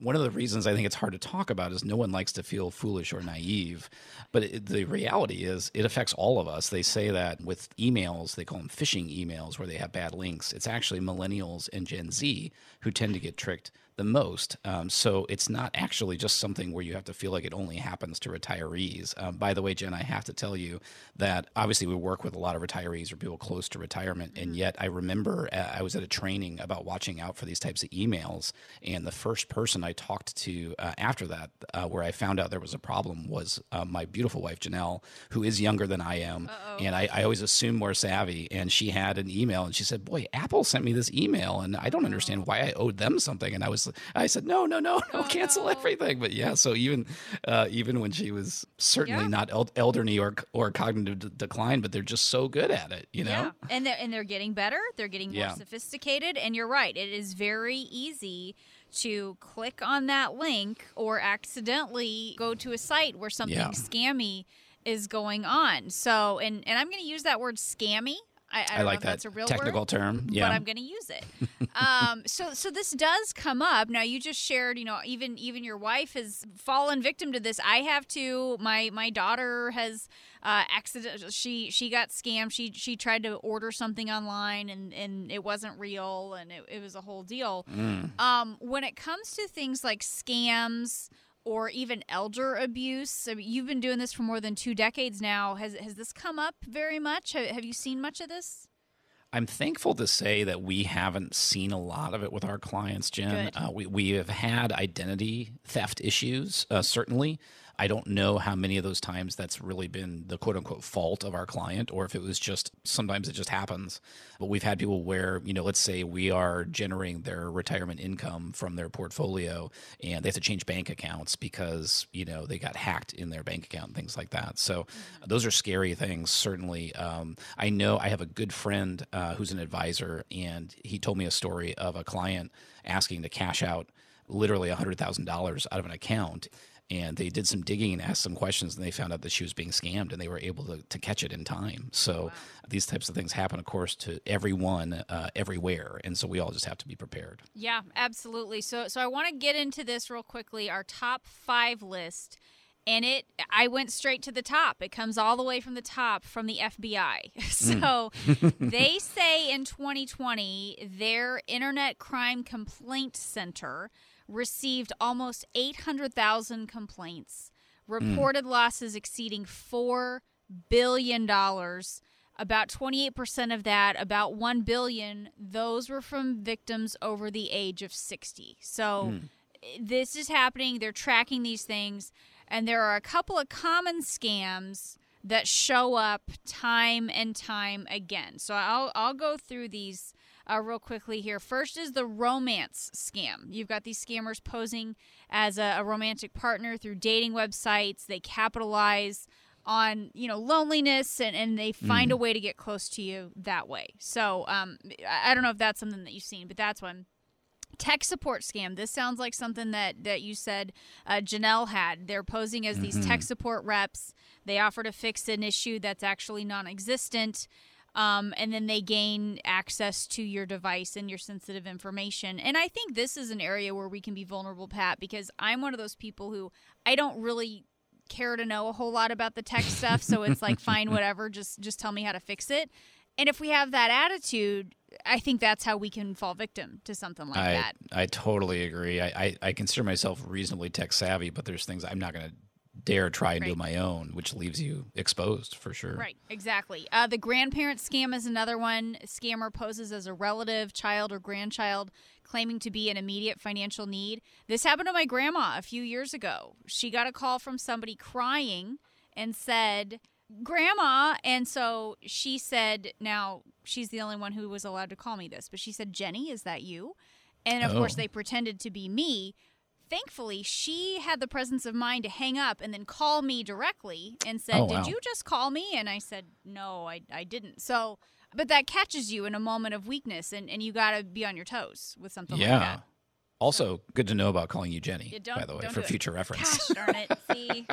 One of the reasons I think it's hard to talk about is no one likes to feel foolish or naive. But it, the reality is, it affects all of us. They say that with emails, they call them phishing emails where they have bad links. It's actually millennials and Gen Z who tend to get tricked the most. Um, so it's not actually just something where you have to feel like it only happens to retirees. Um, by the way, Jen, I have to tell you that obviously we work with a lot of retirees or people close to retirement. And yet I remember uh, I was at a training about watching out for these types of emails. And the first person I talked to uh, after that, uh, where I found out there was a problem, was uh, my beautiful wife, Janelle, who is younger than I am. And I, I always assume more savvy. And she had an email and she said, Boy, Apple sent me this email and I don't understand why I owed them something. And I was, I said, No, no, no, no, cancel everything. But yeah, so even, uh, even when she was certainly Yeah. not el- elderly or, or cognitive d- decline, but they're just so good at it, you know? Yeah, and they're and they're getting better. They're getting more Yeah. sophisticated. And you're right; it is very easy to click on that link or accidentally go to a site where something scammy is going on. So, and and I'm going to use that word scammy. I, I, don't like that that's a real technical word, term. Yeah. but I'm going to use it. [laughs] um, so so this does come up. Now you just shared, you know, even even your wife has fallen victim to this. I have too. My my daughter has uh, accident. She she got scammed. She she tried to order something online and and it wasn't real and it, it was a whole deal. Mm. Um, when it comes to things like scams or even elder abuse, I mean, you've been doing this for more than two decades now. Has has this come up very much? Have, have you seen much of this? I'm thankful to say that we haven't seen a lot of it with our clients, Jen. Uh, we, we have had identity theft issues, uh, certainly. I don't know how many of those times that's really been the quote unquote fault of our client or if it was just sometimes it just happens. But we've had people where, you know, let's say we are generating their retirement income from their portfolio and they have to change bank accounts because, you know, they got hacked in their bank account and things like that. So those are scary things, certainly. Um, I know I have a good friend uh, who's an advisor and he told me a story of a client asking to cash out literally $100,000 out of an account. And they did some digging and asked some questions, and they found out that she was being scammed, and they were able to, to catch it in time. So these types of things happen, of course, to everyone, uh, everywhere, and so we all just have to be prepared. Yeah, absolutely. So so I want to get into this real quickly. Our top five list. and it I went straight to the top. It comes all the way from the top from the FBI. [laughs] So [laughs] they say in 2020 their internet crime complaint center received almost 800,000 complaints, hmm. reported losses exceeding 4 billion dollars. About 28% of that, about 1 billion, those were from victims over the age of 60. So hmm. this is happening. They're tracking these things, and there are a couple of common scams that show up time and time again. So I'll I'll go through these uh, real quickly here. First is the romance scam. You've got these scammers posing as a, a romantic partner through dating websites. They capitalize on you know loneliness and, and they find a way to get close to you that way. So um, I don't know if that's something that you've seen, but that's one tech support scam. This sounds like something that that you said uh, Janelle had. They're posing as these tech support reps. They offer to fix an issue that's actually non-existent. Um, and then they gain access to your device and your sensitive information. And I think this is an area where we can be vulnerable, Pat, because I'm one of those people who I don't really care to know a whole lot about the tech stuff. So it's like, fine, [laughs] whatever, just just tell me how to fix it. And if we have that attitude, I think that's how we can fall victim to something like I, that. I totally agree. I, I, I consider myself reasonably tech savvy, but there's things I'm not going to dare try and do my own, which leaves you exposed for sure. Right, exactly. Uh, the grandparent scam is another one. Scammer poses as a relative, child, or grandchild, claiming to be in immediate financial need. This happened to my grandma a few years ago. She got a call from somebody crying and said, Grandma. And so she said, now she's the only one who was allowed to call me this, but she said, Jenny, is that you? And of course, Oh. they pretended to be me. Thankfully, she had the presence of mind to hang up and then call me directly and said, Oh, Did you just call me? And I said, No, I, I didn't. So, but that catches you in a moment of weakness, and, and you got to be on your toes with something Yeah. like that. Also, good to know about calling you Jenny, by the way, for do it. future reference. Gosh darn it. [laughs] See,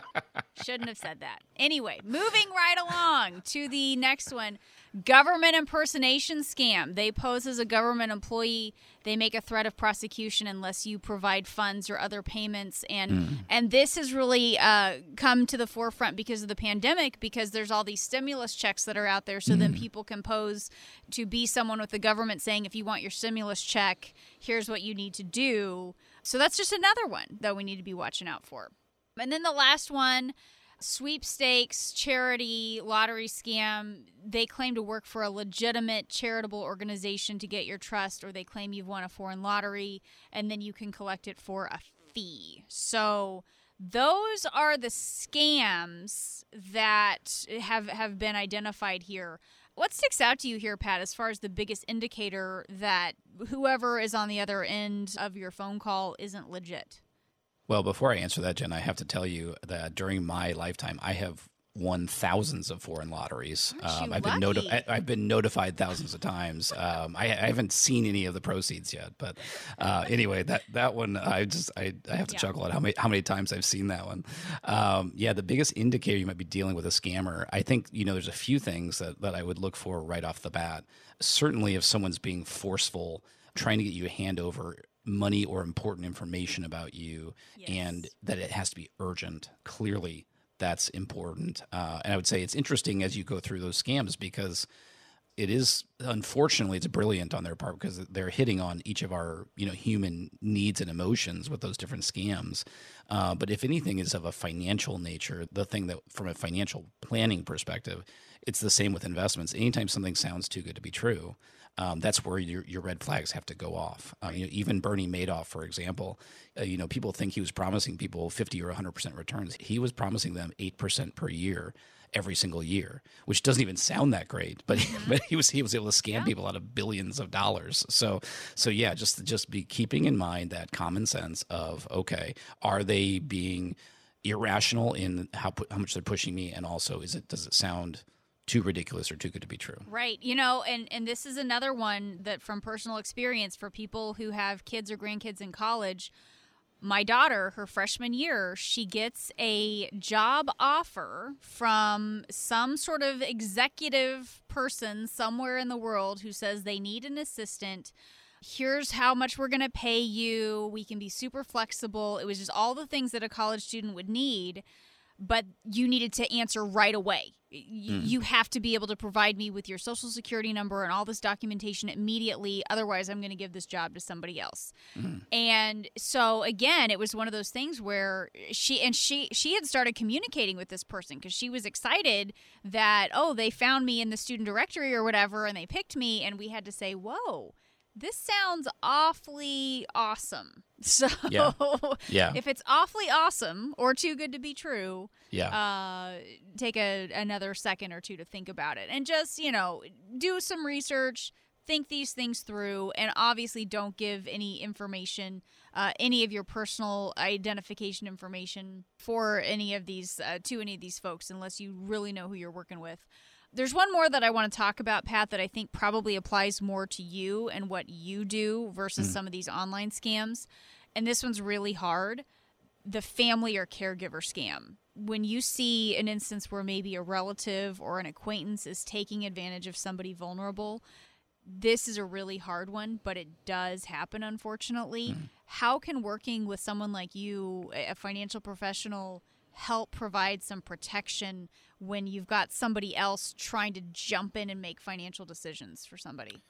shouldn't have said that. Anyway, moving right along to the next one government impersonation scam. They pose as a government employee. They make a threat of prosecution unless you provide funds or other payments. And and this has really uh, come to the forefront because of the pandemic, because there's all these stimulus checks that are out there. So then people can pose to be someone with the government saying, if you want your stimulus check, here's what you need to do. So that's just another one that we need to be watching out for. And then the last one sweepstakes, charity, lottery scam. They claim to work for a legitimate charitable organization to get your trust, or they claim you've won a foreign lottery and then you can collect it for a fee. So those are the scams that have, have been identified here. What sticks out to you here, Pat, as far as the biggest indicator that whoever is on the other end of your phone call isn't legit? Well, before I answer that, Jen, I have to tell you that during my lifetime, I have won thousands of foreign lotteries. You I've been lucky? I, I've been notified thousands of times. Um, I, I haven't seen any of the proceeds yet, but uh, anyway, that that one I just I, I have to Yeah. chuckle at how many how many times I've seen that one. Um, yeah, the biggest indicator you might be dealing with a scammer. I think you know there's a few things that that I would look for right off the bat. Certainly, if someone's being forceful, trying to get you to hand over money or important information about you and that it has to be urgent. Clearly that's important. Uh, and i would say it's interesting as you go through those scams because it is unfortunately it's brilliant on their part because they're hitting on each of our you know human needs and emotions with those different scams. Uh, but if anything is of a financial nature the thing that from a financial planning perspective it's the same with investments. Anytime something sounds too good to be true um, that's where your, your red flags have to go off. Um, you know, even Bernie Madoff, for example, uh, you know, people think he was promising people 50 or 100% returns. He was promising them 8% per year every single year, which doesn't even sound that great, but, [laughs] but he was he was able to scam people out of billions of dollars. So so yeah, just just be keeping in mind that common sense of okay, are they being irrational in how how much they're pushing me and also is it does it sound too ridiculous or too good to be true? Right. You know, and and this is another one that from personal experience for people who have kids or grandkids in college. My daughter, her freshman year, she gets a job offer from some sort of executive person somewhere in the world who says they need an assistant. Here's how much we're going to pay you. We can be super flexible. It was just all the things that a college student would need. But you needed to answer right away. Y- Mm. You have to be able to provide me with your social security number and all this documentation immediately. Otherwise, I'm going to give this job to somebody else. Mm. And so again, it was one of those things where she and she she had started communicating with this person because she was excited that oh they found me in the student directory or whatever and they picked me and we had to say whoa this sounds awfully awesome. [laughs] So Yeah. Yeah. if it's awfully awesome or too good to be true, Yeah. uh, take a, another second or two to think about it and just, you know, do some research, think these things through, and obviously don't give any information, uh, any of your personal identification information for any of these, uh, to any of these folks unless you really know who you're working with. There's one more that I want to talk about, Pat, that I think probably applies more to you and what you do versus mm. some of these online scams. And this one's really hard the family or caregiver scam. When you see an instance where maybe a relative or an acquaintance is taking advantage of somebody vulnerable, this is a really hard one, but it does happen, unfortunately. Mm. How can working with someone like you, a financial professional, help provide some protection when you've got somebody else trying to jump in and make financial decisions for somebody?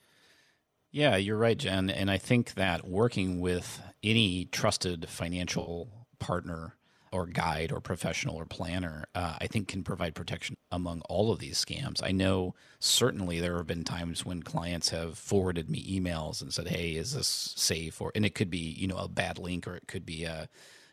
Yeah, you're right, Jen. And I think that working with any trusted financial partner or guide or professional or planner, uh, I think can provide protection among all of these scams. I know certainly there have been times when clients have forwarded me emails and said, "Hey, is this safe?" Or and it could be you know a bad link or it could be a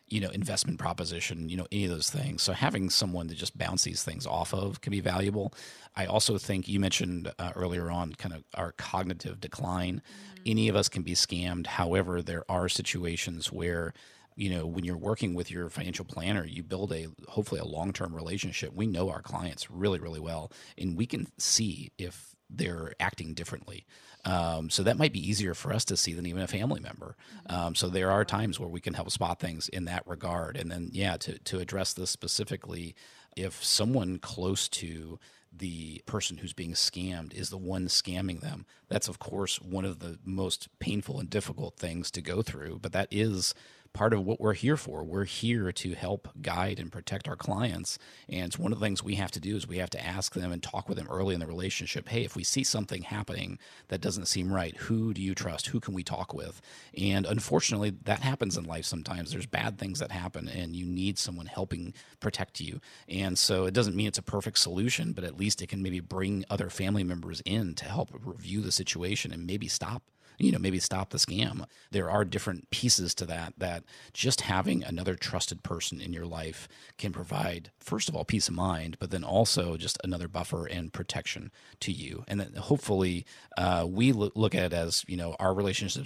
you know investment proposition you know any of those things. So having someone to just bounce these things off of can be valuable. I also think you mentioned uh, earlier on kind of our cognitive decline. Any of us can be scammed. However there are situations where you know when you're working with your financial planner you build a hopefully a long-term relationship. We know our clients really really well and we can see if they're acting differently um, so that might be easier for us to see than even a family member. Um, so there are times where we can help spot things in that regard. And then yeah to, to address this specifically if someone close to the person who's being scammed is the one scamming them that's of course one of the most painful and difficult things to go through. But that is part of what we're here for. We're here to help guide and protect our clients. And it's one of the things we have to do is we have to ask them and talk with them early in the relationship. Hey, if we see something happening that doesn't seem right, who do you trust? Who can we talk with? And unfortunately, that happens in life sometimes. There's bad things that happen and you need someone helping protect you. And so it doesn't mean it's a perfect solution, but at least it can maybe bring other family members in to help review the situation and maybe stop you know maybe stop the scam. There are different pieces to that that just having another trusted person in your life can provide first of all peace of mind but then also just another buffer and protection to you. And then hopefully uh, we lo- look at it as you know our relationships